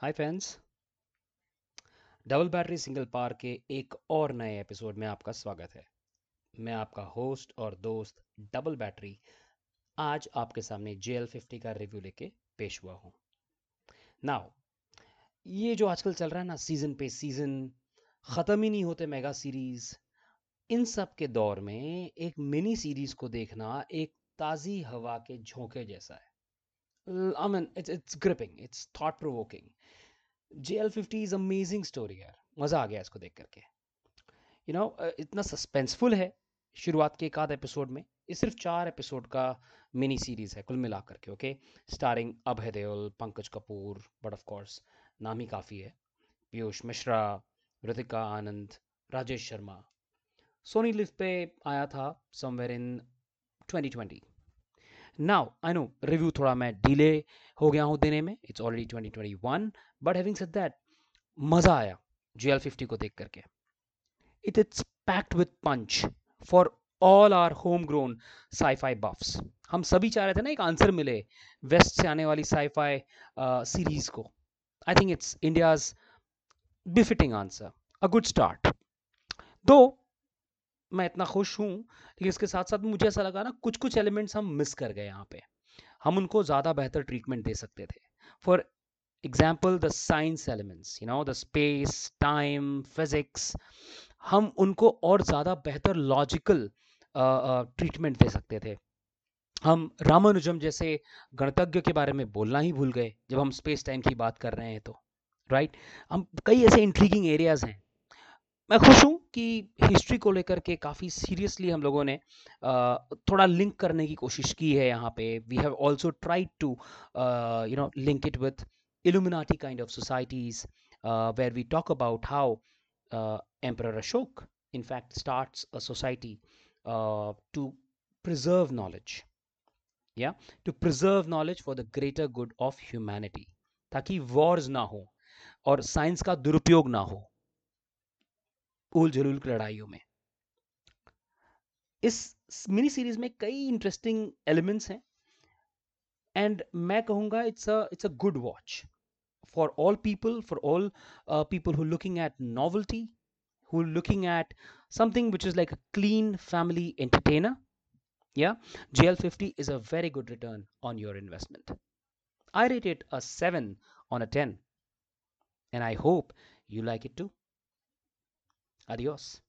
Hi friends double battery single पार के एक और नए एपिसोड में आपका स्वागत है। मैं आपका होस्ट और दोस्त डबल बैटरी आज आपके सामने जे एल फिफ्टी का रिव्यू लेके पेश हुआ हूँ। नाउ ये जो आजकल चल रहा है ना सीज़न पे सीज़न ख़त्म ही नहीं होते मेगा सीरीज़ इन सब के दौर में एक मिनी सीरीज़ को देखना एक ताज़ी हवा के झोंके जैसा है। I mean, it's it's gripping. It's thought provoking. JL50 is amazing story यार. मज़ा आ गया इसको देख करके. यू नो इतना सस्पेंसफुल है शुरुआत के एक आध एपिसोड में. ये सिर्फ़ चार एपिसोड का मिनी सीरीज़ है कुल मिला करके okay starring Abhay Deol Pankaj Kapur but of course नाम ही काफ़ी है. पीयूष मिश्रा ऋतिका आनंद राजेश शर्मा सोनी लिव पे आया था somewhere in 2020 now I know review थोड़ा मैं डिले हो गया हूँ देने में it's already 2021 but having said that मज़ा आया जी एल फिफ्टी को देख करके। It it's packed with punch for all our home grown sci-fi buffs हम सभी चाह रहे थे ना एक आंसर मिले वेस्ट से आने वाली साईफाई सीरीज़ को। I think it's India's befitting answer a good start though मैं इतना खुश हूँ, लेकिन इसके साथ साथ मुझे ऐसा लगा ना कुछ कुछ एलिमेंट्स हम मिस कर गए यहाँ पे। हम उनको ज़्यादा बेहतर ट्रीटमेंट दे सकते थे। For example the science elements you know the space time physics हम उनको और ज़्यादा बेहतर लॉजिकल ट्रीटमेंट दे सकते थे। हम रामानुजम जैसे गणतज्ञ के बारे में बोलना ही भूल गए, जब हम स्पेस टाइम की बात कर रहे हैं तो राइट right? हम कई ऐसे इंट्रीगिंग एरियाज़ हैं। मैं खुश हूँ कि हिस्ट्री को लेकर के काफ़ी सीरियसली हम लोगों ने थोड़ा लिंक करने की कोशिश की है यहाँ पे। We have also tried to you know link it with Illuminati kind of societies where we talk about how emperor Ashok in fact starts a society uh, to preserve knowledge yeah? To preserve knowledge for the greater good ताकि wars ना हो और science का दुरुपयोग ना हो। उल जलूल की लड़ाइयों में। इस मिनी सीरीज़ में कई इंटरेस्टिंग एलिमेंट्स हैं एंड मैं कहूँगा it's a it's a good watch for all people for all people who looking at novelty who looking at something which is like a clean family entertainer या J L fifty is a very good return on your investment I rate it a seven on a ten and I hope you like it too Adiós.